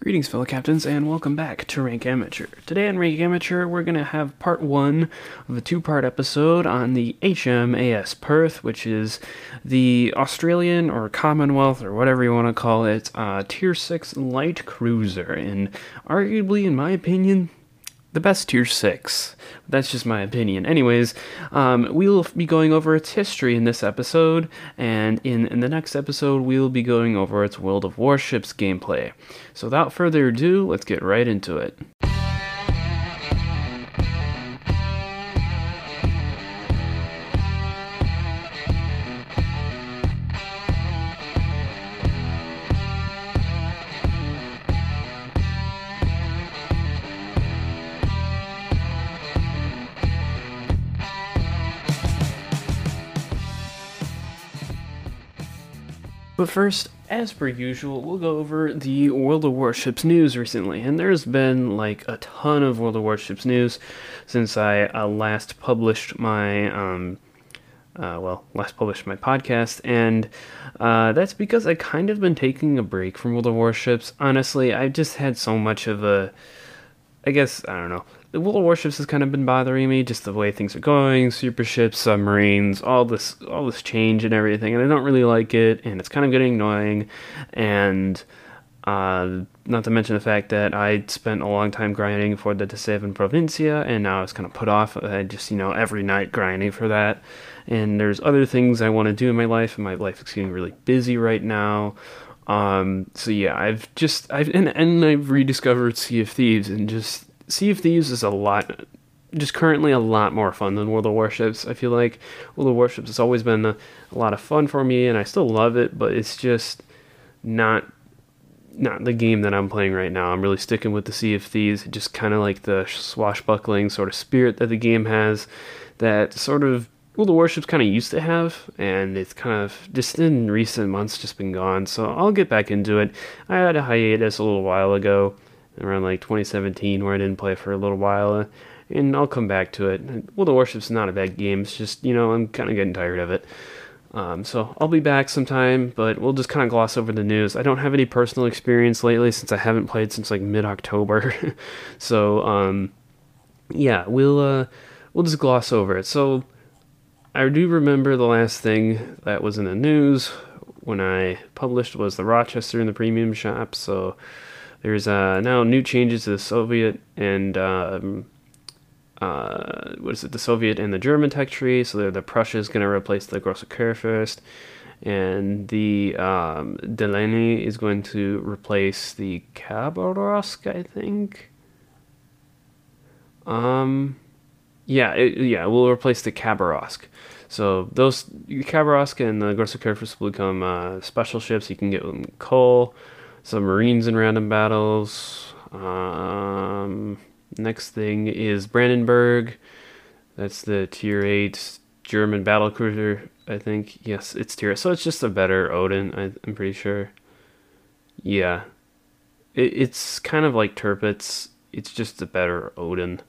Greetings, fellow captains, and welcome back to Rank Amateur. Today on Rank Amateur, we're going to have part one of a two part episode on the HMAS Perth, which is the Australian or Commonwealth or whatever you want to call it, uh, Tier 6 light cruiser. And arguably, in my opinion, the best tier 6. That's just my opinion. Anyways, um, we'll be going over its history in this episode, and in, in the next episode, we'll be going over its World of Warships gameplay. So without further ado, let's get right into it. But first, as per usual, we'll go over the World of Warships news recently. And there's been like a ton of World of Warships news since I uh, last published my, um, uh, well, last published my podcast. And uh, that's because I kind of been taking a break from World of Warships. Honestly, I've just had so much of a, I guess, I don't know the World Warships has kind of been bothering me, just the way things are going, super ships, submarines, all this all this change and everything, and I don't really like it, and it's kind of getting annoying, and uh, not to mention the fact that I spent a long time grinding for the De Zeven Provinciën, and now it's kind of put off. I just, you know, every night grinding for that. And there's other things I want to do in my life, and my life is getting really busy right now. Um, so yeah, I've just, I've, and, and I've rediscovered Sea of Thieves, and just Sea of Thieves is a lot, just currently a lot more fun than World of Warships. I feel like World of Warships has always been a, a lot of fun for me, and I still love it, but it's just not not the game that I'm playing right now. I'm really sticking with the Sea of Thieves, just kind of like the swashbuckling sort of spirit that the game has, that sort of World of Warships kind of used to have, and it's kind of just in recent months just been gone. So I'll get back into it. I had a hiatus a little while ago, around like 2017 where I didn't play for a little while, and I'll come back to it. Well, the Warship's not a bad game. It's just you know I'm kind of getting tired of it. Um, so I'll be back sometime, but we'll just kind of gloss over the news. I don't have any personal experience lately since I haven't played since like mid October. so um, yeah, we'll uh, we'll just gloss over it. So I do remember the last thing that was in the news when I published was the Rochester in the premium shop. So there's uh, now new changes to the Soviet and um, uh, what is it? The Soviet and the German tech tree. So the Prussia is going to replace the Grosse Kurfürst, and the um, Delny is going to replace the Khabarovsk, I think. Um, yeah, it, yeah, we'll replace the Khabarovsk. So those Khabarovsk and the Grosse Kurfürst will become uh, special ships. You can get them coal submarines in random battles. Um, next thing is Brandenburg. That's the tier 8 German battle cruiser, I think. Yes, it's tier. So it's just a better Odin, I, am pretty sure. Yeah. It, it's kind of like Tirpitz. It's just a better Odin.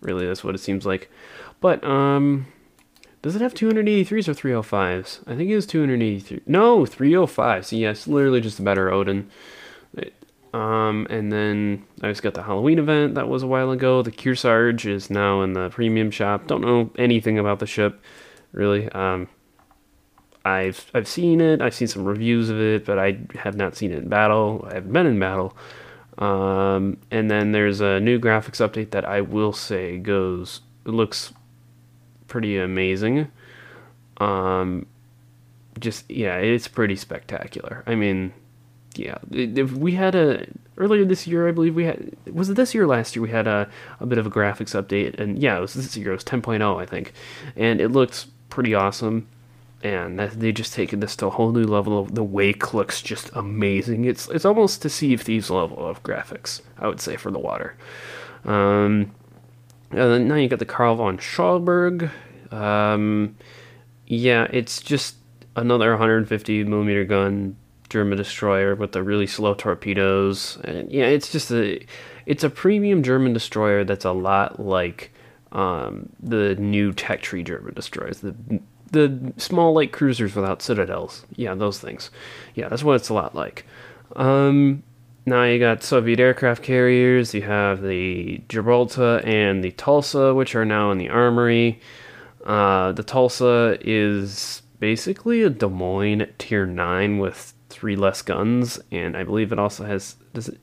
Really, that's what it seems like. But, um, does it have 283s or 305s? I think it was 283. No, 305. So yes, literally just a better Odin. Um, and then I just got the Halloween event that was a while ago. The Kearsarge is now in the premium shop. Don't know anything about the ship, really. Um, I've I've seen it. I've seen some reviews of it, but I have not seen it in battle. I haven't been in battle. Um, and then there's a new graphics update that I will say goes looks pretty amazing. Um, just yeah, it's pretty spectacular. I mean, yeah, if we had a earlier this year, I believe we had was it this year last year we had a a bit of a graphics update, and yeah, it was this year. It was 10.0, I think, and it looks pretty awesome. And that, they just taken this to a whole new level. The wake looks just amazing. It's it's almost to Sea of Thieves level of graphics, I would say, for the water. Um, and now you got the Carl von Schauberg. Um, yeah, it's just another 150 millimeter gun German destroyer with the really slow torpedoes. And yeah, it's just a it's a premium German destroyer that's a lot like um, the new tech tree German destroyers. The the small light cruisers without citadels. Yeah, those things. Yeah, that's what it's a lot like. Um, now you got Soviet aircraft carriers. You have the Gibraltar and the Tulsa, which are now in the armory. Uh, the Tulsa is basically a Des Moines Tier 9 with three less guns, and I believe it also has. Does it?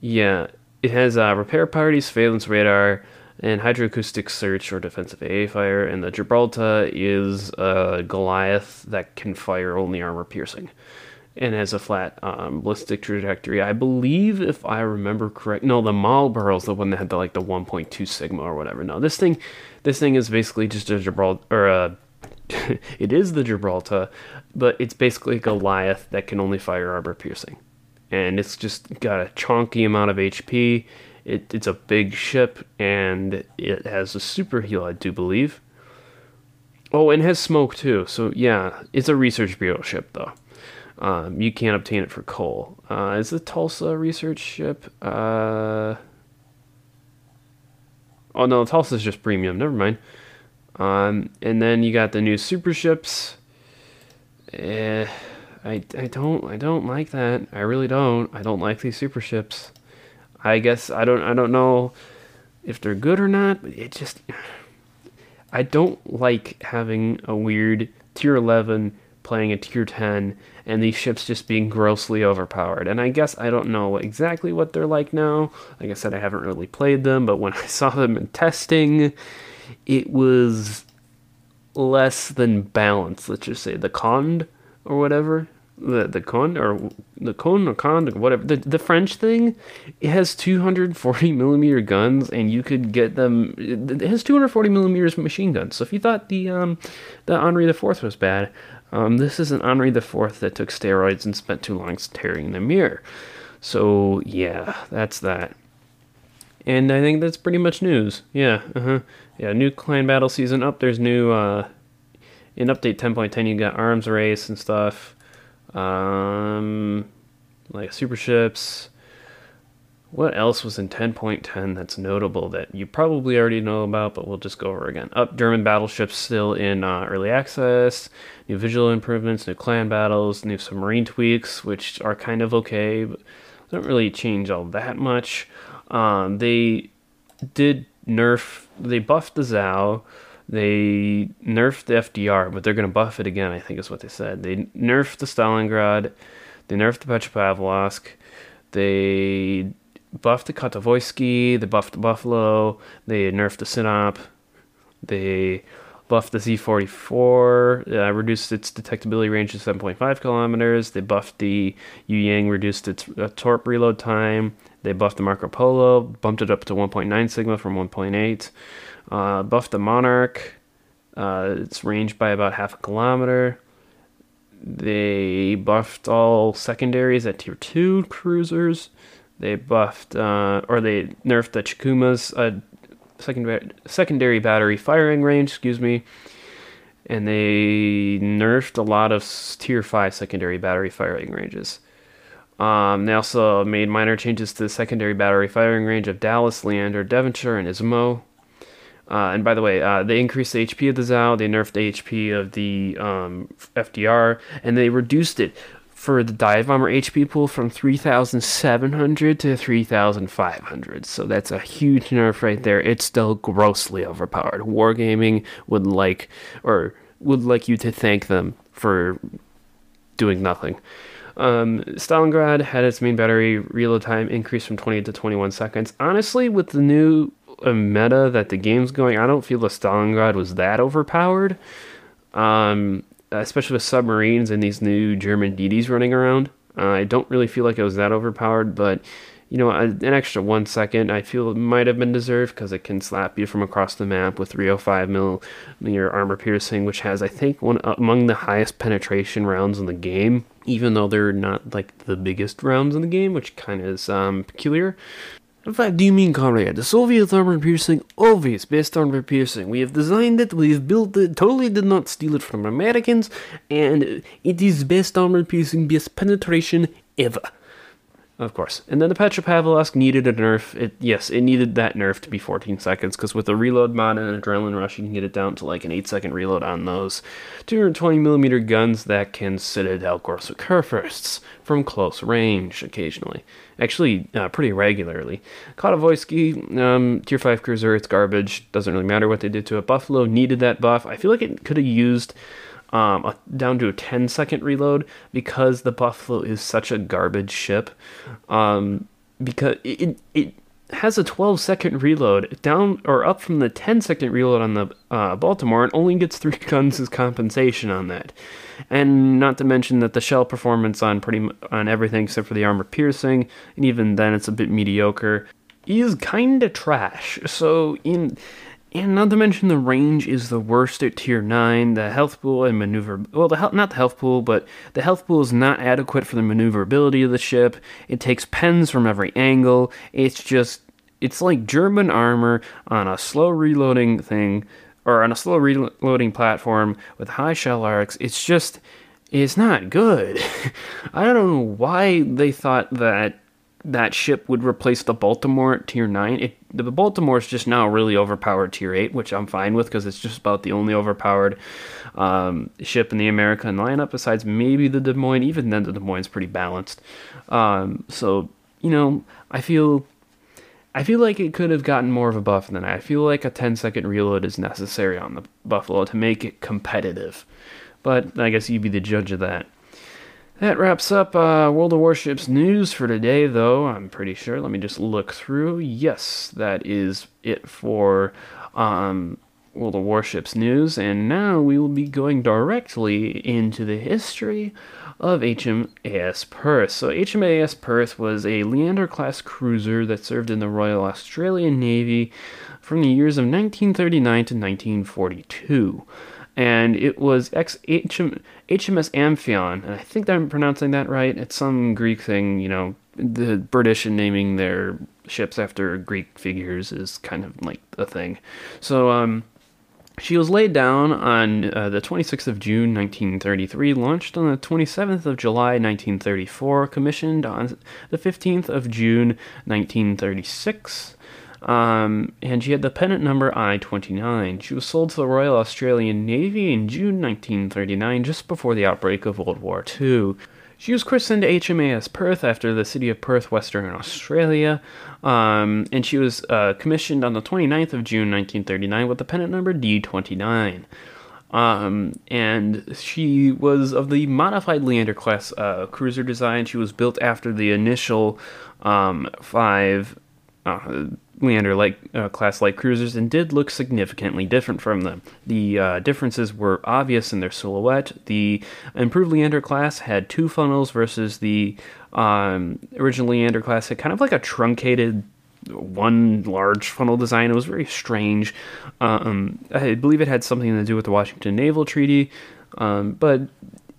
Yeah, it has uh, repair party, surveillance radar, and hydroacoustic search or defensive AA fire. And the Gibraltar is a Goliath that can fire only armor piercing and has a flat um, ballistic trajectory. I believe, if I remember correct, no, the Marlborough's the one that had the like the 1.2 sigma or whatever. No, this thing, this thing is basically just a Gibraltar or a. it is the Gibraltar, but it's basically a Goliath that can only fire armor piercing, and it's just got a chunky amount of HP. It, it's a big ship, and it has a super heal, I do believe. Oh, and has smoke too. So yeah, it's a research bureau ship though. Um, you can't obtain it for coal. Uh, is the Tulsa research ship? Uh, oh no, Tulsa is just premium. Never mind. Um, and then you got the new super ships. Eh, I, I don't I don't like that. I really don't. I don't like these super ships. I guess I don't I don't know if they're good or not. But it just I don't like having a weird tier 11 playing a tier 10 and these ships just being grossly overpowered. And I guess I don't know exactly what they're like now. Like I said, I haven't really played them, but when I saw them in testing, it was less than balanced. Let's just say the Cond or whatever. The the Con or the Con or Cond whatever the the French thing, it has 240 millimeter guns and you could get them. It has 240 millimeters machine guns. So if you thought the um the Henri IV was bad, um, this is an Henri IV that took steroids and spent too long staring in the mirror. So yeah, that's that. And I think that's pretty much news. Yeah, uh-huh. Yeah, new clan battle season up. There's new uh in update 10.10 you got arms race and stuff. Um like super ships. What else was in 10.10 that's notable that you probably already know about, but we'll just go over again? Up German battleships still in uh, early access, new visual improvements, new clan battles, new submarine tweaks, which are kind of okay, but don't really change all that much. Um, they did nerf, they buffed the Zao, they nerfed the FDR, but they're going to buff it again, I think is what they said. They nerfed the Stalingrad, they nerfed the Petropavlovsk, they buffed the Katovoisky, they buffed the Buffalo, they nerfed the Sinop, they buffed the Z44, uh, reduced its detectability range to 7.5 kilometers. They buffed the Yueyang, reduced its uh, torp reload time. They buffed the Marco Polo, bumped it up to 1.9 sigma from 1.8. Uh, buffed the Monarch, uh, its range by about half a kilometer. They buffed all secondaries at tier 2 cruisers. They buffed, uh, or they nerfed the Chikuma's uh, secondary, secondary battery firing range, excuse me. And they nerfed a lot of tier 5 secondary battery firing ranges. Um, they also made minor changes to the secondary battery firing range of Dallas, Leander, Devonshire, and Izumo. Uh, and by the way, uh, they increased the HP of the Zao, they nerfed the HP of the um, FDR, and they reduced it for the dive bomber HP pool from 3,700 to 3,500. So that's a huge nerf right there. It's still grossly overpowered. Wargaming would like, or would like you to thank them for doing nothing. Um, Stalingrad had its main battery reload time increased from 20 to 21 seconds. Honestly, with the new uh, meta that the game's going, I don't feel the Stalingrad was that overpowered. Um, especially with submarines and these new German DDs running around. Uh, I don't really feel like it was that overpowered, but you know, an extra one second I feel it might have been deserved because it can slap you from across the map with 305 millimeter armor piercing, which has I think one among the highest penetration rounds in the game. Even though they're not like the biggest rounds in the game, which kind of is um, peculiar. In fact, do you mean, comrade? The Soviet armor piercing, always best armor piercing. We have designed it, we have built it, totally did not steal it from Americans, and it is best armor piercing, best penetration ever. Of course. And then the Petropavlovsk needed a nerf. It, yes, it needed that nerf to be 14 seconds because with a reload mod and adrenaline rush, you can get it down to like an 8 second reload on those 220 millimeter guns that can Citadel Grosse Kurfürsts from close range occasionally. Actually, uh, pretty regularly. Kotavoisky, um, tier 5 cruiser, it's garbage. Doesn't really matter what they did to it. Buffalo needed that buff. I feel like it could have used um, a, down to a 10 second reload because the Buffalo is such a garbage ship. Um, because it, it has a 12 second reload down or up from the 10 second reload on the uh, Baltimore and only gets three guns as compensation on that. And not to mention that the shell performance on pretty on everything except for the armor piercing, and even then it's a bit mediocre, is kind of trash. So in and not to mention the range is the worst at tier 9. The health pool and maneuver well the health not the health pool, but the health pool is not adequate for the maneuverability of the ship. It takes pens from every angle. It's just it's like German armor on a slow reloading thing or on a slow reloading platform with high shell arcs. It's just it's not good. I don't know why they thought that that ship would replace the Baltimore at tier 9. It, the Baltimore is just now really overpowered tier 8, which I'm fine with because it's just about the only overpowered um, ship in the American lineup besides maybe the Des Moines. Even then, the Des Moines is pretty balanced. Um, so, you know, I feel. I feel like it could have gotten more of a buff than that. I feel like a 10 second reload is necessary on the Buffalo to make it competitive. But I guess you'd be the judge of that. That wraps up uh, World of Warships news for today, though, I'm pretty sure. Let me just look through. Yes, that is it for um, World of Warships news. And now we will be going directly into the history of HMAS Perth. So, HMAS Perth was a Leander class cruiser that served in the Royal Australian Navy from the years of 1939 to 1942 and it was X, HM, HMS Amphion, and I think I'm pronouncing that right. It's some Greek thing, you know. The British and naming their ships after Greek figures is kind of like a thing. So, um, she was laid down on uh, the 26th of June 1933, launched on the 27th of July 1934, commissioned on the 15th of June 1936. Um, and she had the pennant number I 29. She was sold to the Royal Australian Navy in June 1939, just before the outbreak of World War II. She was christened HMAS Perth after the city of Perth, Western Australia, um, and she was uh, commissioned on the 29th of June 1939 with the pennant number D29. Um, and she was of the modified Leander class uh, cruiser design. She was built after the initial um, five uh, Leander like uh, class light cruisers and did look significantly different from them. The uh, differences were obvious in their silhouette. The improved Leander class had two funnels versus the um, original Leander class had kind of like a truncated one large funnel design. It was very strange. Um, I believe it had something to do with the Washington Naval Treaty. Um, but,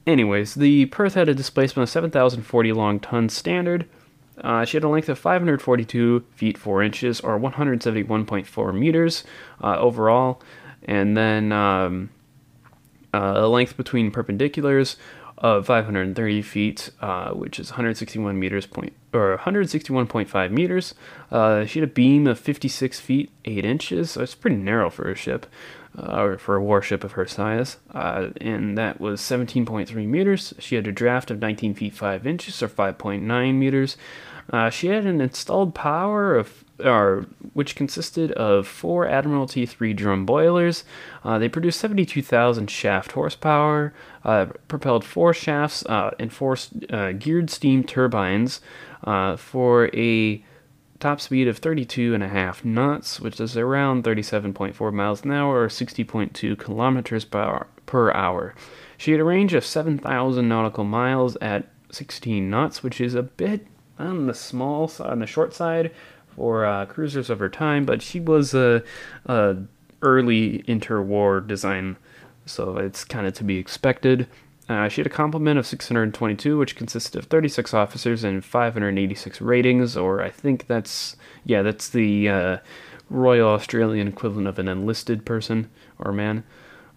anyways, the Perth had a displacement of 7,040 long tons standard. Uh, she had a length of 542 feet 4 inches, or 171.4 meters uh, overall, and then um, uh, a length between perpendiculars of 530 feet, uh, which is 161 meters point or 161.5 meters. Uh, she had a beam of 56 feet 8 inches, so it's pretty narrow for a ship. Uh, or for a warship of her size, uh, and that was 17.3 meters. She had a draft of 19 feet 5 inches, or 5.9 meters. Uh, she had an installed power of, or, which consisted of four Admiralty 3 drum boilers. Uh, they produced 72,000 shaft horsepower, uh, propelled four shafts uh, and four uh, geared steam turbines uh, for a top speed of 32 and a half knots, which is around 37.4 miles an hour or 60.2 kilometers per hour. She had a range of 7,000 nautical miles at 16 knots, which is a bit on the small on the short side for uh, cruisers her time, but she was a, a early interwar design, so it's kind of to be expected. Uh, she had a complement of 622, which consisted of 36 officers and 586 ratings, or I think that's yeah, that's the uh, Royal Australian equivalent of an enlisted person or man.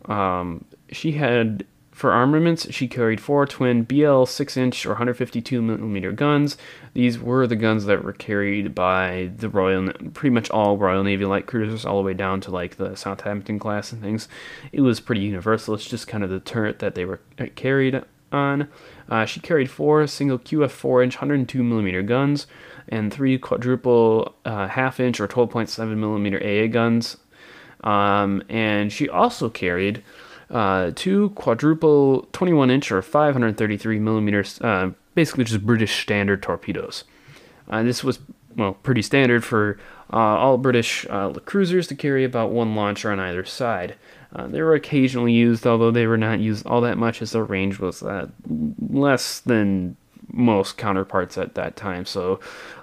Um, she had For armaments, she carried four twin BL 6 inch or 152 millimeter guns. These were the guns that were carried by the Royal, pretty much all Royal Navy light cruisers, all the way down to like the Southampton class and things. It was pretty universal. It's just kind of the turret that they were uh, carried on. Uh, she carried four single QF 4 inch 102 millimeter guns and three quadruple uh, half inch or 12.7 millimeter AA guns. Um, and she also carried uh, two quadruple 21 inch or 533 millimeters, uh, basically just British standard torpedoes. Uh, this was well pretty standard for uh, all British uh, cruisers to carry about one launcher on either side. Uh, they were occasionally used, although they were not used all that much, as their range was less than most counterparts at that time, so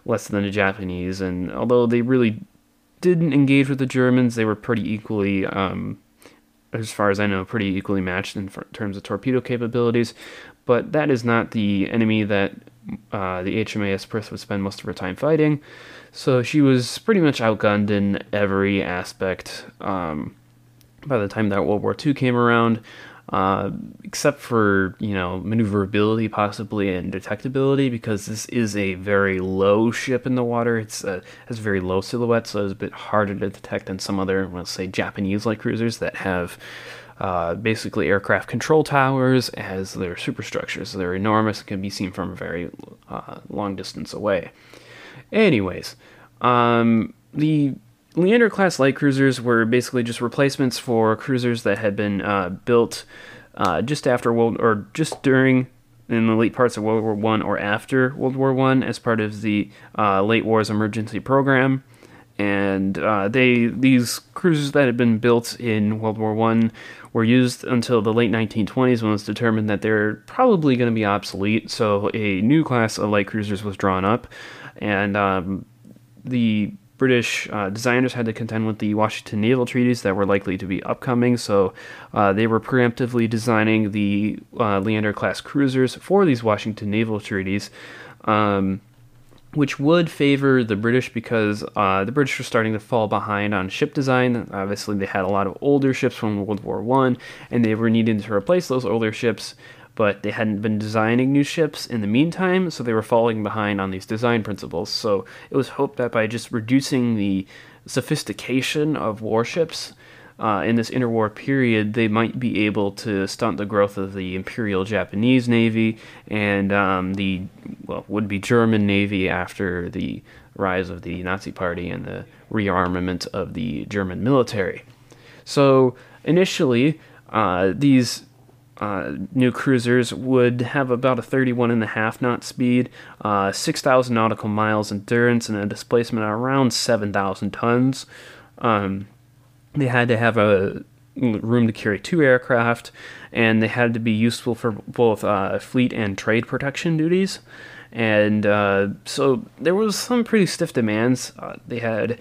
less than the Japanese. And although they really didn't engage with the Germans, they were pretty equally um, as far as I know, pretty equally matched in terms of torpedo capabilities. But that is not the enemy that uh, the HMAS Perth would spend most of her time fighting. So she was pretty much outgunned in every aspect. Um, by the time that World War II came around, uh, except for you know maneuverability possibly and detectability because this is a very low ship in the water. It's a, has very low silhouette so it's a bit harder to detect than some other let's say japanese like cruisers that have uh, basically aircraft control towers as their superstructures. They're enormous and can be seen from a very uh, long distance away. Anyways um, the Leander class light cruisers were basically just replacements for cruisers that had been uh, built uh, just after World or just during in the late parts of World War One or after World War One as part of the uh, late wars emergency program. And uh, they these cruisers that had been built in World War One were used until the late 1920s when it was determined that they're probably going to be obsolete. So a new class of light cruisers was drawn up, and um, the British uh, designers had to contend with the Washington naval treaties that were likely to be upcoming, so uh, they were preemptively designing the uh, Leander class cruisers for these Washington naval treaties. Um, which would favor the British because uh, the British were starting to fall behind on ship design. Obviously, they had a lot of older ships from World War One, and they were needing to replace those older ships but they hadn't been designing new ships in the meantime, so they were falling behind on these design principles. So it was hoped that by just reducing the sophistication of warships uh, in this interwar period, they might be able to stunt the growth of the Imperial Japanese Navy and um, the well would be German Navy after the rise of the Nazi Party and the rearmament of the German military. So initially, uh, these uh, new cruisers would have about a 31 and a half knot speed, uh, 6,000 nautical miles endurance, and a displacement around 7,000 tons. Um, they had to have a room to carry two aircraft, and they had to be useful for both uh, fleet and trade protection duties. And uh, so there was some pretty stiff demands. Uh, they had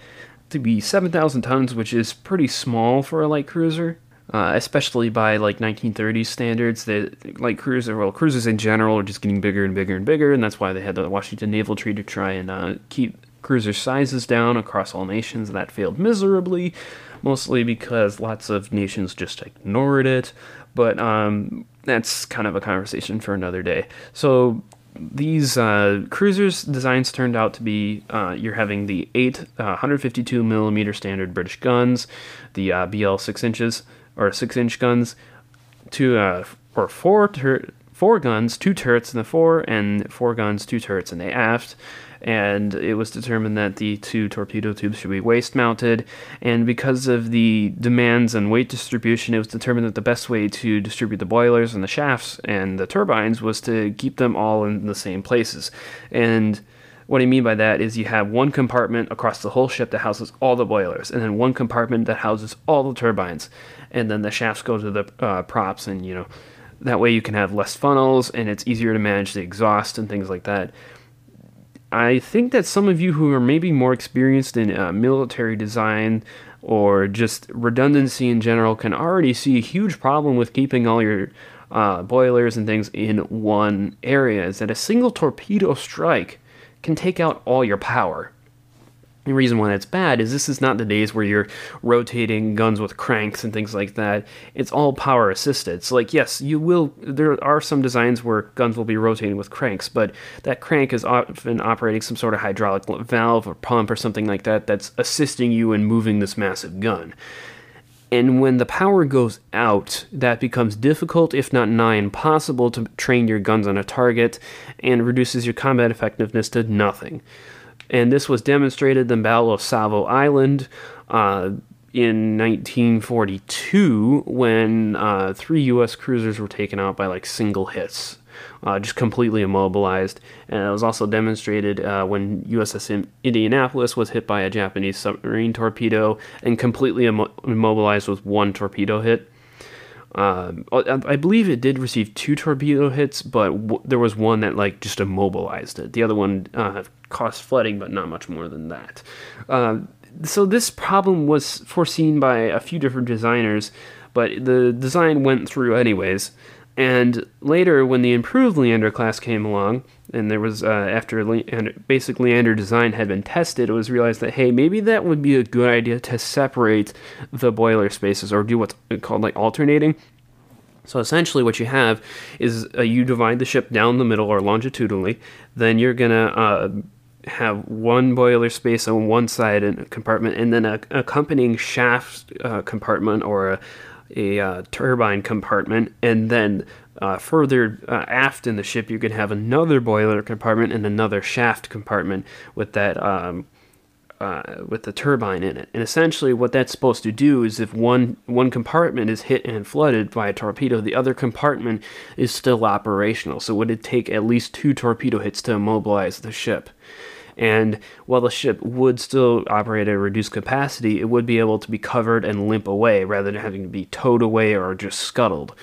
to be 7,000 tons, which is pretty small for a light cruiser uh, especially by like 1930s standards. That like cruisers, well, cruisers in general are just getting bigger and bigger and bigger, and that's why they had the Washington Naval Treaty to try and uh, keep cruiser sizes down across all nations. And that failed miserably, mostly because lots of nations just ignored it. But um, that's kind of a conversation for another day. So these uh, cruisers designs turned out to be uh, you're having the eight uh, 152 millimeter standard British guns, the uh, BL six inches, or six inch guns, two uh, or four tur- four guns, two turrets in the fore, and four guns, two turrets in the aft. And it was determined that the two torpedo tubes should be waist mounted. And because of the demands and weight distribution, it was determined that the best way to distribute the boilers and the shafts and the turbines was to keep them all in the same places. And what I mean by that is you have one compartment across the whole ship that houses all the boilers, and then one compartment that houses all the turbines and then the shafts go to the uh, props, and you know that way you can have less funnels, and it's easier to manage the exhaust and things like that. I think that some of you who are maybe more experienced in uh, military design or just redundancy in general can already see a huge problem with keeping all your uh, boilers and things in one area. Is that a single torpedo strike can take out all your power. The reason why that's bad is this is not the days where you're rotating guns with cranks and things like that. It's all power assisted. So, like, yes, you will. There are some designs where guns will be rotating with cranks, but that crank is often operating some sort of hydraulic valve or pump or something like that that's assisting you in moving this massive gun. And when the power goes out, that becomes difficult, if not nigh impossible, to train your guns on a target and reduces your combat effectiveness to nothing and this was demonstrated in the Battle of Savo Island uh, in 1942 when uh, three U.S. cruisers were taken out by like single hits. Uh, just completely immobilized. And it was also demonstrated uh, when USS Indianapolis was hit by a Japanese submarine torpedo and completely Im- immobilized with one torpedo hit. Um, I believe it did receive two torpedo hits, but w- there was one that like just immobilized it. The other one uh, caused flooding, but not much more than that. Uh, so this problem was foreseen by a few different designers, but the design went through anyways. And later, when the improved Leander class came along, and there was uh, after Le- basic Leander design had been tested, it was realized that hey, maybe that would be a good idea to separate the boiler spaces or do what's called like alternating. So essentially, what you have is uh, you divide the ship down the middle or longitudinally. Then you're gonna uh, have one boiler space on one side in a compartment, and then a accompanying shaft uh, compartment or a, a uh, turbine compartment, and then uh, further uh, aft in the ship, you could have another boiler compartment and another shaft compartment with that um, uh, with the turbine in it. And essentially, what that's supposed to do is if one one compartment is hit and flooded by a torpedo, the other compartment is still operational. So, would it take at least two torpedo hits to immobilize the ship? And while the ship would still operate at a reduced capacity, it would be able to be covered and limp away rather than having to be towed away or just scuttled.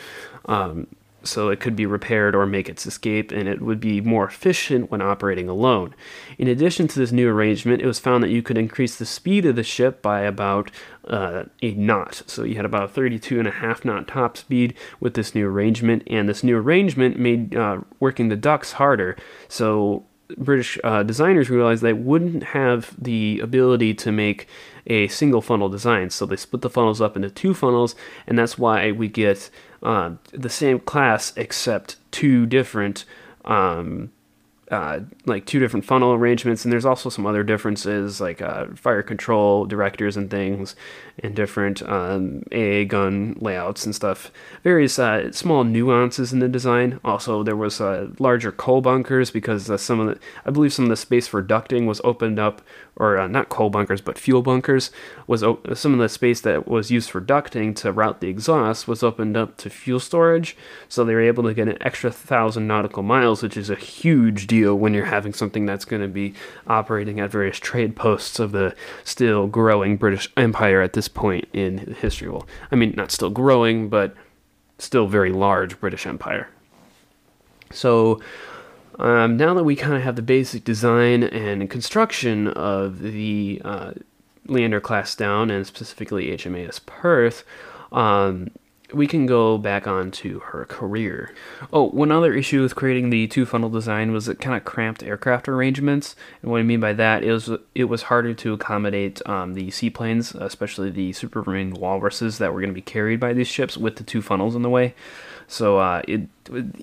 Um, so it could be repaired or make its escape, and it would be more efficient when operating alone. In addition to this new arrangement, it was found that you could increase the speed of the ship by about uh, a knot. So you had about a 32 and a half knot top speed with this new arrangement, and this new arrangement made uh, working the ducts harder. So British uh, designers realized they wouldn't have the ability to make a single funnel design, so they split the funnels up into two funnels, and that's why we get uh, the same class except two different um, uh, like two different funnel arrangements, and there's also some other differences like uh, fire control directors and things, and different um, AA gun layouts and stuff. Various uh, small nuances in the design. Also, there was uh, larger coal bunkers because uh, some of the, I believe some of the space for ducting was opened up, or uh, not coal bunkers, but fuel bunkers was op- some of the space that was used for ducting to route the exhaust was opened up to fuel storage. So they were able to get an extra thousand nautical miles, which is a huge deal when you're having something that's going to be operating at various trade posts of the still growing British Empire at this this point in history. Well, I mean, not still growing, but still very large British Empire. So um, now that we kind of have the basic design and construction of the uh, Leander class down, and specifically HMAS Perth, um, we can go back on to her career. Oh, one other issue with creating the two funnel design was it kind of cramped aircraft arrangements. And what I mean by that is it was harder to accommodate um, the seaplanes, especially the Supermarine walruses that were going to be carried by these ships with the two funnels in the way. So uh, it,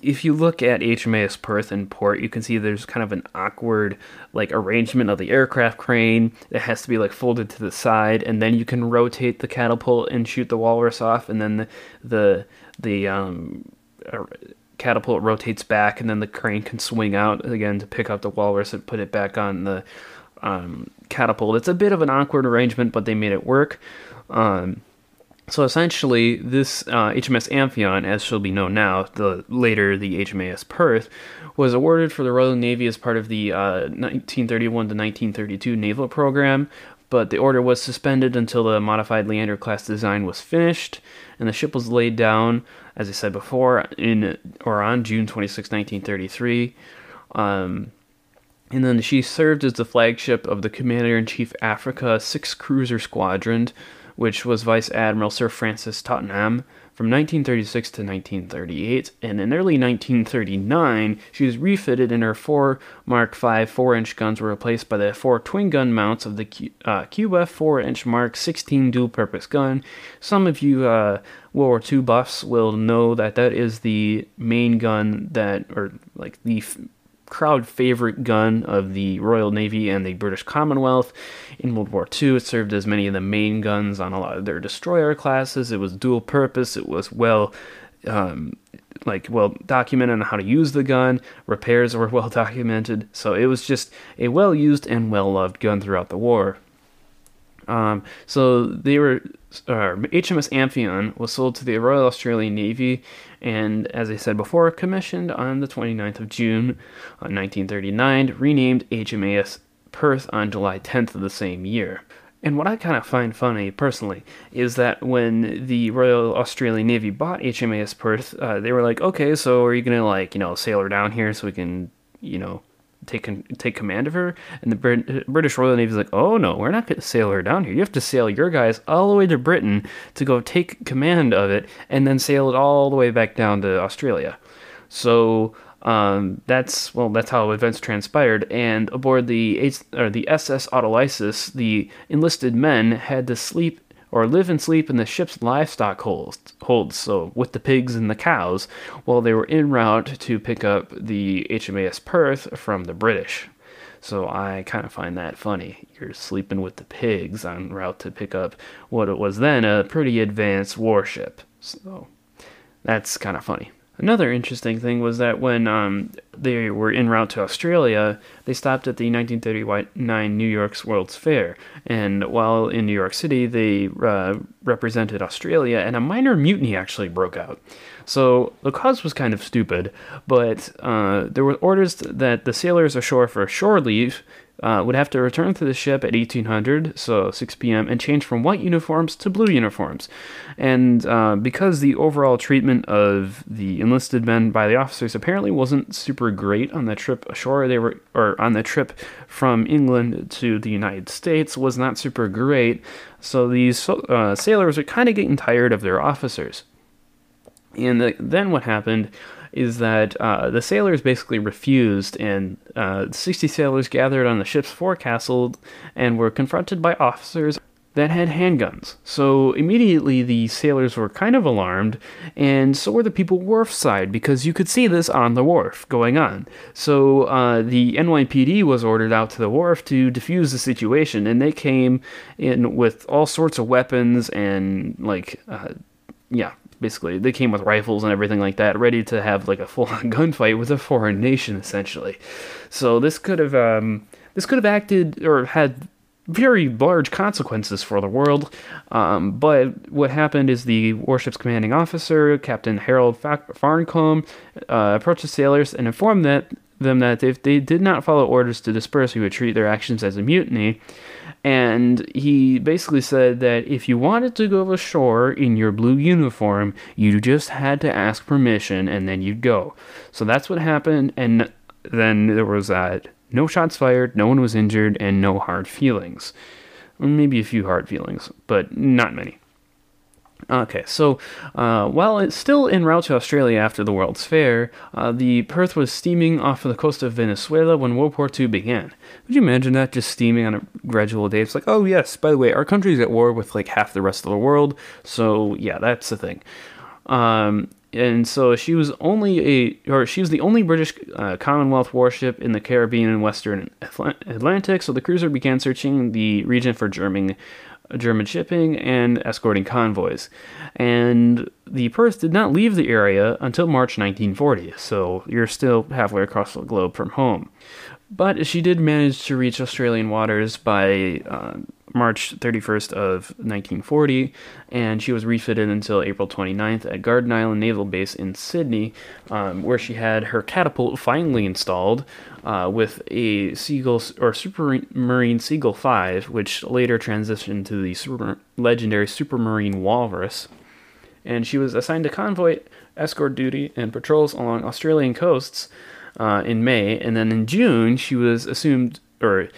if you look at HMAS Perth and port, you can see there's kind of an awkward like arrangement of the aircraft crane. It has to be like folded to the side, and then you can rotate the catapult and shoot the walrus off, and then the the, the um, uh, catapult rotates back, and then the crane can swing out again to pick up the walrus and put it back on the um, catapult. It's a bit of an awkward arrangement, but they made it work. Um, so essentially, this uh, HMS Amphion, as she'll be known now, the later the HMAS Perth, was awarded for the Royal Navy as part of the uh, 1931 to 1932 naval program, but the order was suspended until the modified Leander class design was finished, and the ship was laid down, as I said before, in or on June 26, 1933. Um, and then she served as the flagship of the Commander in Chief Africa 6 Cruiser Squadron which was Vice Admiral Sir Francis Tottenham from 1936 to 1938, and in early 1939, she was refitted and her four Mark V 4-inch guns were replaced by the four twin gun mounts of the Q, uh, QF 4-inch Mark 16 dual-purpose gun. Some of you uh, World War II buffs will know that that is the main gun that, or like the f- crowd favorite gun of the Royal Navy and the British Commonwealth. In World War II, it served as many of the main guns on a lot of their destroyer classes. It was dual purpose. It was well, um, like well documented on how to use the gun. Repairs were well documented. So it was just a well used and well loved gun throughout the war. Um, so they were uh, HMS Amphion was sold to the Royal Australian Navy, and as I said before, commissioned on the 29th of June, 1939, uh, renamed HMAS Perth on July 10th of the same year. And what I kind of find funny, personally, is that when the Royal Australian Navy bought HMAS Perth, uh, they were like, okay, so are you going to, like, you know, sail her down here so we can, you know, take take command of her. And the Brit- British Royal Navy is like, oh no, we're not going to sail her down here. You have to sail your guys all the way to Britain to go take command of it, and then sail it all the way back down to Australia. So um, that's well, that's how events transpired. And aboard the H- or the SS Autolycus, the enlisted men had to sleep or live and sleep in the ship's livestock holds, holds, so with the pigs and the cows, while they were en route to pick up the HMAS Perth from the British. So I kind of find that funny. You're sleeping with the pigs en route to pick up what it was then a pretty advanced warship. So that's kind of funny. Another interesting thing was that when um, they were en route to Australia, they stopped at the 1939 New York's World's Fair. And while in New York City, they uh, represented Australia, and a minor mutiny actually broke out. So the cause was kind of stupid, but uh, there were orders that the sailors ashore for shore leave uh, would have to return to the ship at 1800, so 6 p.m., and change from white uniforms to blue uniforms. And uh, because the overall treatment of the enlisted men by the officers apparently wasn't super great on the trip ashore, they were or on the trip from England to the United States was not super great. So these uh, sailors are kind of getting tired of their officers. And the, then what happened is that uh, the sailors basically refused, and uh, 60 sailors gathered on the ship's forecastle and were confronted by officers that had handguns. So immediately the sailors were kind of alarmed, and so were the people wharf side because you could see this on the wharf going on. So uh, the NYPD was ordered out to the wharf to defuse the situation, and they came in with all sorts of weapons and like. Uh, yeah, basically they came with rifles and everything like that ready to have like a full-on gunfight with a foreign nation essentially. So this could have um, this could have acted or had very large consequences for the world. Um, but what happened is the warship's commanding officer captain harold farncomb uh, approached the sailors and informed that them that if they did not follow orders to disperse he would treat their actions as a mutiny and he basically said that if you wanted to go ashore in your blue uniform, you just had to ask permission and then you'd go. So that's what happened. And then there was uh, no shots fired, no one was injured, and no hard feelings. Maybe a few hard feelings, but not many. Okay, so uh, while it's still en route to Australia after the World's Fair, uh, the Perth was steaming off of the coast of Venezuela when World War II began. Would you imagine that just steaming on a gradual day? It's like, oh yes, by the way, our country's at war with like half the rest of the world, so yeah, that's the thing. Um, and so she was only a, or she was the only British uh, Commonwealth warship in the Caribbean and Western Atlantic. So the cruiser began searching the region for German German shipping and escorting convoys. And the Perth did not leave the area until March 1940, so you're still halfway across the globe from home. But she did manage to reach Australian waters by uh, March 31st of 1940, and she was refitted until April 29th at Garden Island Naval Base in Sydney, um, where she had her catapult finally installed uh, with a Seagull or Supermarine Seagull 5, which later transitioned to the super, legendary Supermarine Walrus. And she was assigned to convoy escort duty and patrols along Australian coasts uh, in May, and then in June she was assumed or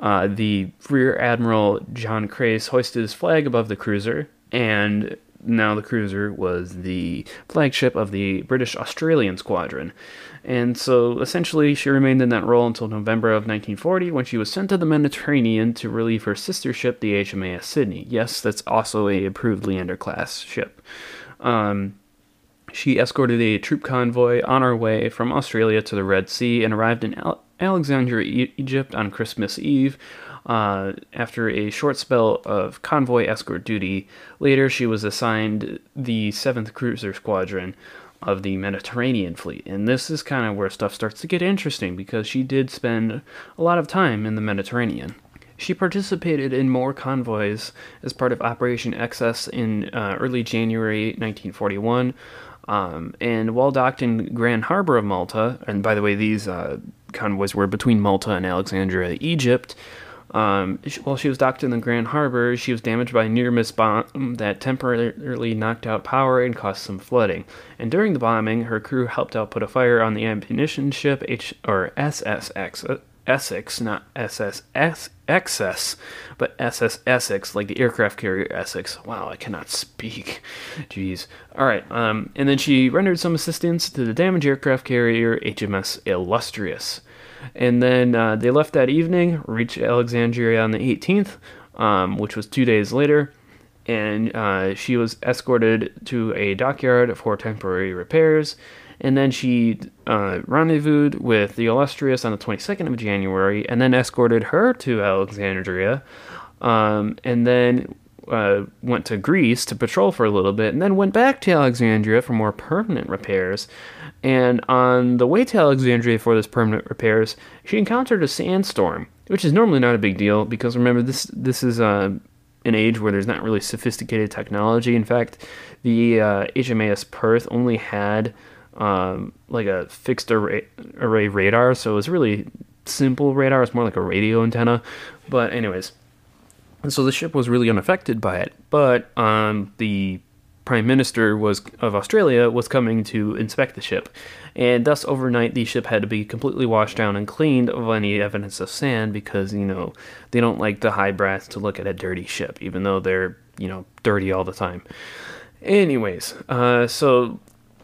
uh, the Rear Admiral John Crace hoisted his flag above the cruiser, and now the cruiser was the flagship of the British Australian Squadron. And so essentially, she remained in that role until November of 1940 when she was sent to the Mediterranean to relieve her sister ship, the HMAS Sydney. Yes, that's also a approved Leander class ship. Um, she escorted a troop convoy on her way from Australia to the Red Sea and arrived in Al- Alexandria, Egypt on Christmas Eve. Uh, after a short spell of convoy escort duty, later she was assigned the 7th Cruiser Squadron, of the Mediterranean fleet. And this is kind of where stuff starts to get interesting because she did spend a lot of time in the Mediterranean. She participated in more convoys as part of Operation Excess in uh, early January 1941. Um, and while docked in Grand Harbor of Malta, and by the way, these uh, convoys were between Malta and Alexandria, Egypt, um, while she was docked in the Grand Harbor, she was damaged by a near miss bomb that temporarily knocked out power and caused some flooding. And during the bombing, her crew helped out put a fire on the ammunition ship H or SSX. Uh, Essex, not SSS Excess, but SS Essex, like the aircraft carrier Essex. Wow, I cannot speak. Jeez. All right. Um, and then she rendered some assistance to the damaged aircraft carrier HMS Illustrious. And then uh, they left that evening, reached Alexandria on the 18th, um, which was two days later, and uh, she was escorted to a dockyard for temporary repairs. And then she uh, rendezvoused with the Illustrious on the 22nd of January, and then escorted her to Alexandria, um, and then uh, went to Greece to patrol for a little bit, and then went back to Alexandria for more permanent repairs. And on the way to Alexandria for this permanent repairs, she encountered a sandstorm, which is normally not a big deal because remember this this is uh, an age where there's not really sophisticated technology. In fact, the uh, HMAS Perth only had um, like a fixed array, array radar, so it was really simple radar. It's more like a radio antenna. But anyways, so the ship was really unaffected by it. But um, the prime minister was of Australia was coming to inspect the ship, and thus overnight the ship had to be completely washed down and cleaned of any evidence of sand because you know they don't like the high brass to look at a dirty ship, even though they're you know dirty all the time. Anyways, uh, so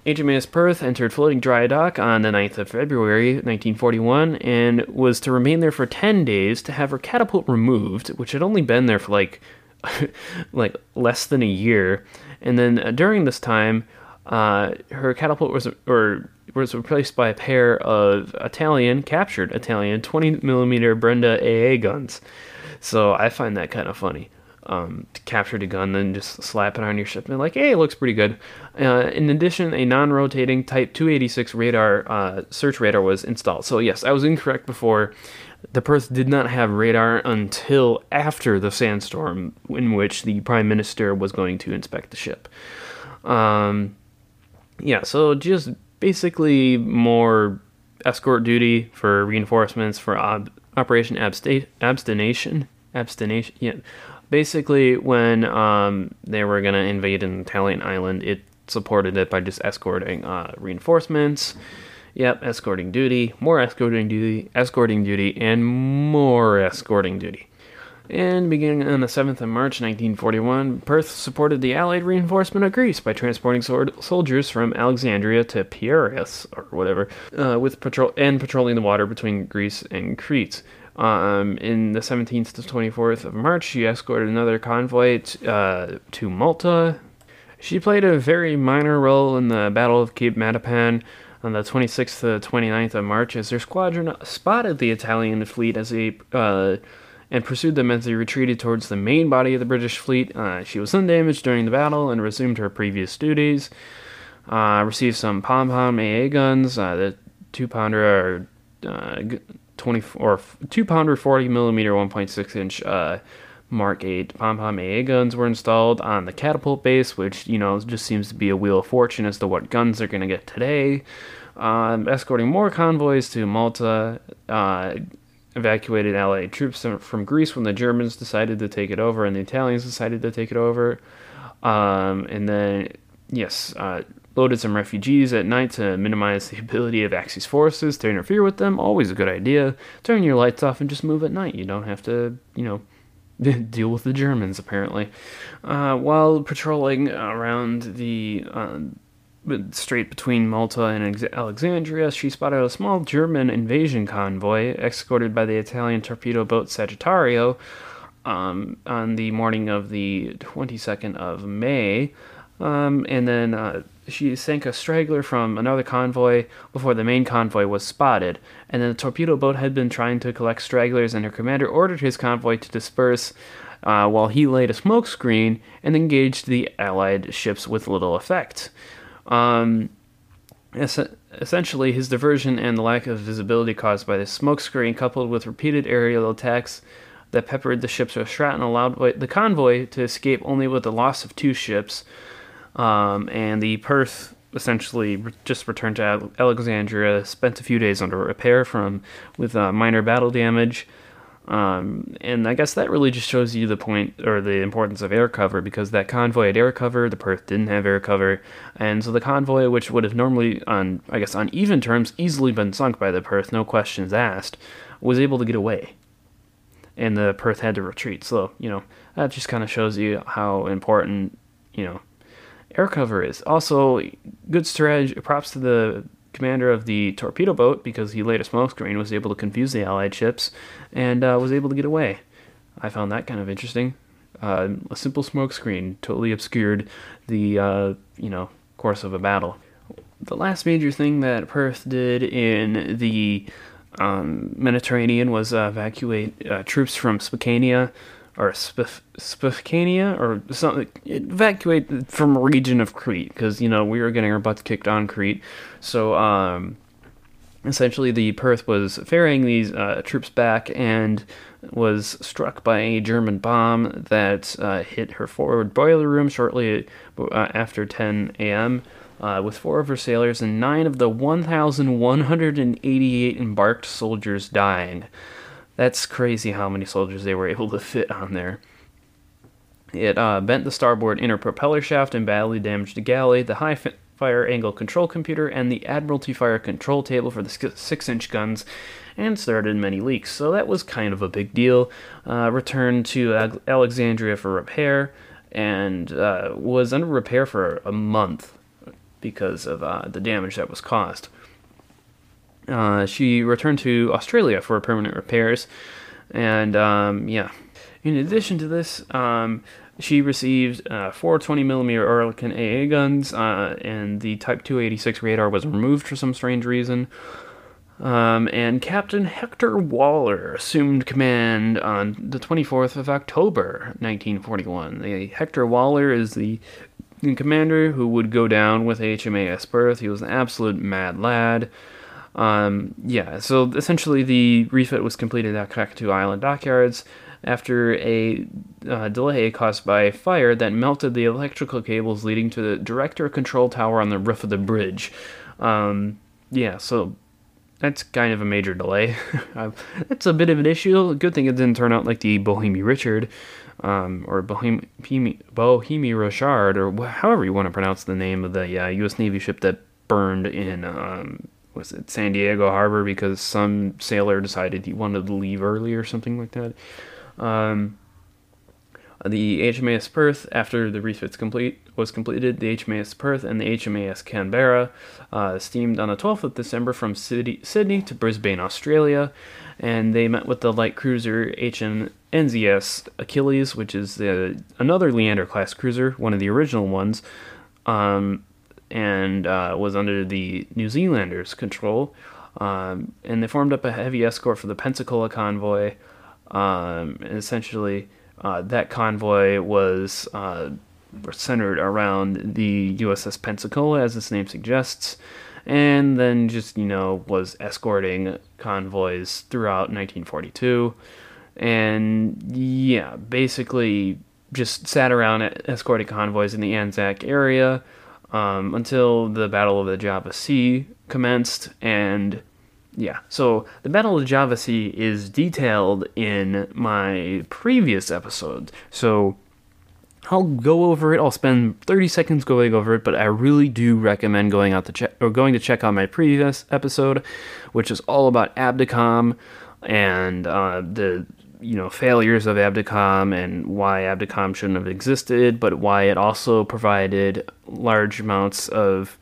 HMAS Perth entered floating dry dock on the 9th of February 1941 and was to remain there for 10 days to have her catapult removed, which had only been there for like like less than a year and then uh, during this time, uh, her catapult was or was replaced by a pair of Italian captured Italian 20 millimeter Breda AA guns. So I find that kind of funny. Um, to capture the gun, then just slap it on your ship and like, hey, it looks pretty good. Uh, in addition, a non-rotating Type 286 radar uh, search radar was installed. So yes, I was incorrect before. The Perth did not have radar until after the sandstorm, in which the Prime Minister was going to inspect the ship. Um, yeah, so just basically more escort duty for reinforcements for ob- Operation Absta- Abstination. Abstination, yeah. Basically, when um, they were going to invade an Italian island, it supported it by just escorting uh, reinforcements. Yep, escorting duty, more escorting duty, escorting duty, and more escorting duty. And beginning on the 7th of March 1941, Perth supported the Allied reinforcement of Greece by transporting soldiers from Alexandria to Piraeus, or whatever, uh, with patrol and patrolling the water between Greece and Crete. Um, in the 17th to 24th of March, she escorted another convoy t- uh, to Malta. She played a very minor role in the Battle of Cape Matapan, on the 26th to 29th of March as their squadron spotted the Italian fleet as they uh, and pursued them as they retreated towards the main body of the British fleet. Uh, she was undamaged during the battle and resumed her previous duties. Uh, received some pom pom AA guns. Uh, the two pounder uh, 20 or two pounder 40 millimeter 1.6 inch uh, Mark 8 pom pom AA guns were installed on the catapult base, which, you know, just seems to be a wheel of fortune as to what guns they're going to get today. Um, escorting more convoys to Malta, uh, evacuated Allied troops from Greece when the Germans decided to take it over and the Italians decided to take it over. Um, and then, yes, uh, loaded some refugees at night to minimize the ability of Axis forces to interfere with them. Always a good idea. Turn your lights off and just move at night. You don't have to, you know, deal with the Germans, apparently. Uh, while patrolling around the uh, strait between Malta and Alexandria, she spotted a small German invasion convoy escorted by the Italian torpedo boat Sagittario um, on the morning of the 22nd of May. Um, and then uh, she sank a straggler from another convoy before the main convoy was spotted. And then the torpedo boat had been trying to collect stragglers, and her commander ordered his convoy to disperse uh, while he laid a smoke screen and engaged the Allied ships with little effect. Um, es- essentially, his diversion and the lack of visibility caused by the smoke screen, coupled with repeated aerial attacks that peppered the ships with shrapnel, allowed the convoy to escape only with the loss of two ships. Um, and the Perth essentially just returned to Alexandria, spent a few days under repair from with uh, minor battle damage. Um, and I guess that really just shows you the point or the importance of air cover because that convoy had air cover, the Perth didn't have air cover, and so the convoy, which would have normally, on I guess on even terms, easily been sunk by the Perth, no questions asked, was able to get away, and the Perth had to retreat. So you know that just kind of shows you how important you know air cover is. Also, good strategy. Props to the commander of the torpedo boat because he laid a smokescreen, was able to confuse the Allied ships, and uh, was able to get away. I found that kind of interesting. Uh, a simple smokescreen totally obscured the uh, you know course of a battle. The last major thing that Perth did in the um, Mediterranean was uh, evacuate uh, troops from Spicania or Spifcania or something, evacuate from a region of Crete because you know we were getting our butts kicked on Crete. So um, essentially, the Perth was ferrying these uh, troops back and was struck by a German bomb that uh, hit her forward boiler room shortly uh, after 10 a.m. Uh, with four of her sailors and nine of the 1,188 embarked soldiers dying. That's crazy how many soldiers they were able to fit on there. It uh, bent the starboard inner propeller shaft and badly damaged the galley, the high fi- fire angle control computer, and the Admiralty fire control table for the 6 inch guns, and started many leaks. So that was kind of a big deal. Uh, returned to Ag- Alexandria for repair and uh, was under repair for a month because of uh, the damage that was caused. Uh, she returned to Australia for permanent repairs, and um, yeah. In addition to this, um, she received uh, four 20 millimeter Oerlikon AA guns, uh, and the Type 286 radar was removed for some strange reason. Um, and Captain Hector Waller assumed command on the 24th of October, 1941. The Hector Waller is the commander who would go down with HMAS Perth. He was an absolute mad lad. Um, yeah, so essentially the refit was completed at Cockatoo Island dockyards after a uh, delay caused by fire that melted the electrical cables leading to the director control tower on the roof of the bridge. Um, yeah, so that's kind of a major delay. that's a bit of an issue. Good thing it didn't turn out like the Bohemi Richard, um, or Bohemi, Bohemi Richard, or however you want to pronounce the name of the uh, U.S. Navy ship that burned in um, was it San Diego Harbor because some sailor decided he wanted to leave early or something like that. Um, the HMAS Perth, after the refits complete was completed, the HMAS Perth and the HMAS Canberra uh, steamed on the 12th of December from Sydney, Sydney to Brisbane, Australia, and they met with the light cruiser HMNZS Achilles, which is the, another Leander class cruiser, one of the original ones. Um, and uh, was under the New Zealanders' control. Um, and they formed up a heavy escort for the Pensacola convoy. Um, and essentially, uh, that convoy was uh, centered around the USS Pensacola, as its name suggests, and then just, you know, was escorting convoys throughout 1942. And yeah, basically just sat around escorting convoys in the Anzac area um, until the Battle of the Java Sea commenced. And yeah, so the Battle of the Java Sea is detailed in my previous episode. So I'll go over it. I'll spend 30 seconds going over it, but I really do recommend going out to check or going to check out my previous episode, which is all about ABDACOM and uh, the you know failures of ABDACOM and why ABDACOM shouldn't have existed, but why it also provided large amounts of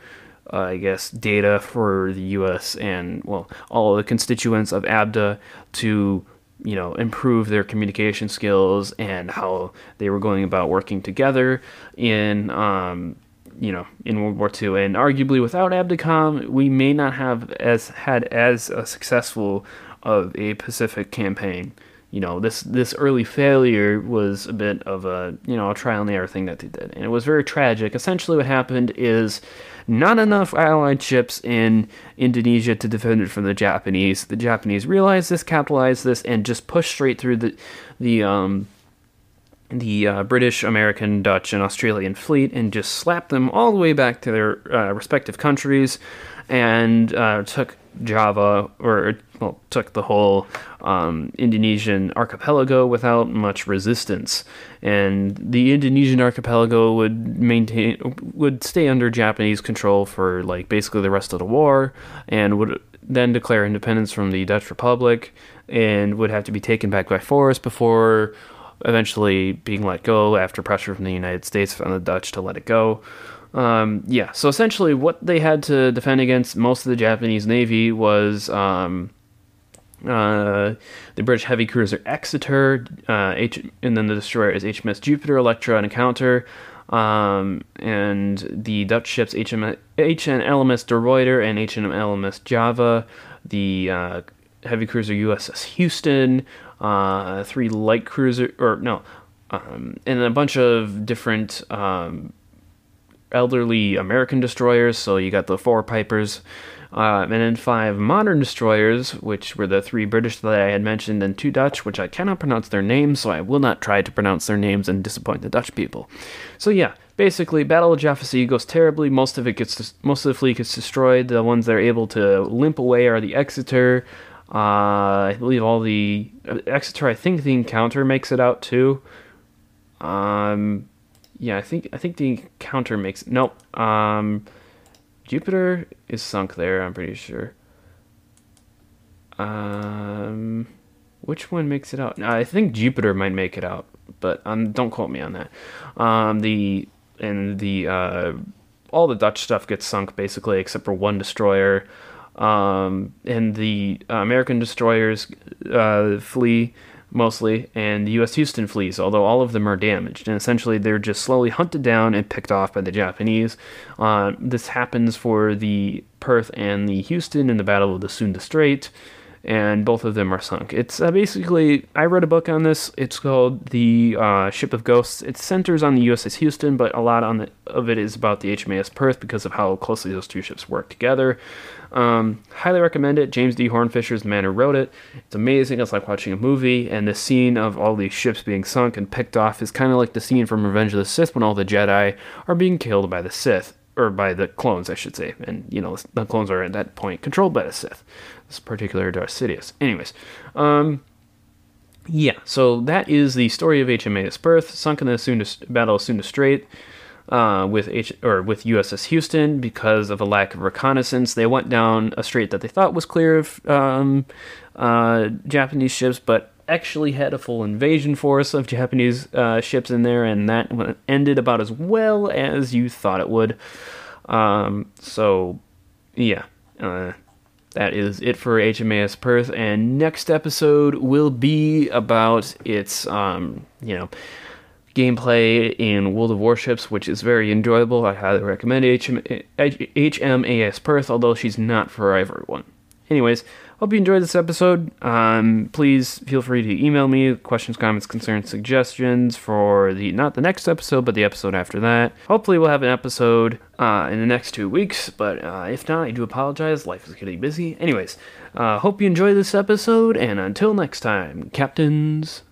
uh, I guess data for the U.S. and well all the constituents of ABDA to you know improve their communication skills and how they were going about working together in um, you know in World War II. And arguably, without ABDACOM, we may not have as had as a successful of a Pacific campaign. You know, this this early failure was a bit of a you know a trial and error thing that they did, and it was very tragic. Essentially, what happened is not enough Allied ships in Indonesia to defend it from the Japanese. The Japanese realized this, capitalized this, and just pushed straight through the the um, the uh, British, American, Dutch, and Australian fleet and just slapped them all the way back to their uh, respective countries and uh, took Java, or well, took the whole um, Indonesian archipelago without much resistance. And the Indonesian archipelago would maintain, would stay under Japanese control for like basically the rest of the war, and would then declare independence from the Dutch Republic, and would have to be taken back by force before eventually being let go after pressure from the United States on the Dutch to let it go. Um, yeah, so essentially, what they had to defend against most of the Japanese Navy was um, uh, the British heavy cruiser Exeter, uh, H- and then the destroyer is HMS Jupiter, Electra, and Encounter, um, and the Dutch ships HM- HNLMS De Ruyter and HNLMS Java, the uh, heavy cruiser USS Houston, uh, three light cruiser, or no, um, and a bunch of different um, elderly American destroyers. So you got the four Pipers, uh, and then five modern destroyers, which were the three British that I had mentioned, and two Dutch, which I cannot pronounce their names, so I will not try to pronounce their names and disappoint the Dutch people. So yeah, basically, Battle of Java Sea goes terribly. Most of it gets, most of the fleet gets destroyed. The ones that are able to limp away are the Exeter. Uh, I believe all the uh, Exeter. I think the encounter makes it out too. Um, yeah, I think I think the encounter makes nope. Um, Jupiter is sunk there. I'm pretty sure. Um, which one makes it out? I think Jupiter might make it out, but um, don't quote me on that. Um, the and the uh, all the Dutch stuff gets sunk basically, except for one destroyer. Um, and the uh, American destroyers uh, flee mostly, and the U.S. Houston flees, although all of them are damaged. And essentially, they're just slowly hunted down and picked off by the Japanese. Uh, this happens for the Perth and the Houston in the Battle of the Sunda Strait, and both of them are sunk. It's uh, basically, I read a book on this. It's called The uh, Ship of Ghosts. It centers on the USS Houston, but a lot on the, of it is about the HMAS Perth because of how closely those two ships work together. Um, highly recommend it. James D. Hornfischer is the man who wrote it. It's amazing. It's like watching a movie, and the scene of all these ships being sunk and picked off is kind of like the scene from Revenge of the Sith when all the Jedi are being killed by the Sith, or by the clones, I should say. And, you know, the clones are at that point controlled by the Sith. This particular Darth Sidious. Anyways, um, yeah, so that is the story of HMAS Perth, sunk in the Sunda, Battle of Sunda Strait uh, with H or with USS Houston because of a lack of reconnaissance. They went down a strait that they thought was clear of um, uh, Japanese ships, but actually had a full invasion force of Japanese uh, ships in there, and that ended about as well as you thought it would. Um, so, yeah, uh, that is it for HMAS Perth. And next episode will be about its, um, you know gameplay in World of Warships, which is very enjoyable. I highly recommend HM, HMAS Perth, although she's not for everyone. Anyways, hope you enjoyed this episode. Um, please feel free to email me questions, comments, concerns, suggestions for the not the next episode, but the episode after that. Hopefully, we'll have an episode uh, in the next two weeks. But uh, if not, I do apologize. Life is getting busy. Anyways, uh, hope you enjoy this episode, and until next time, captains.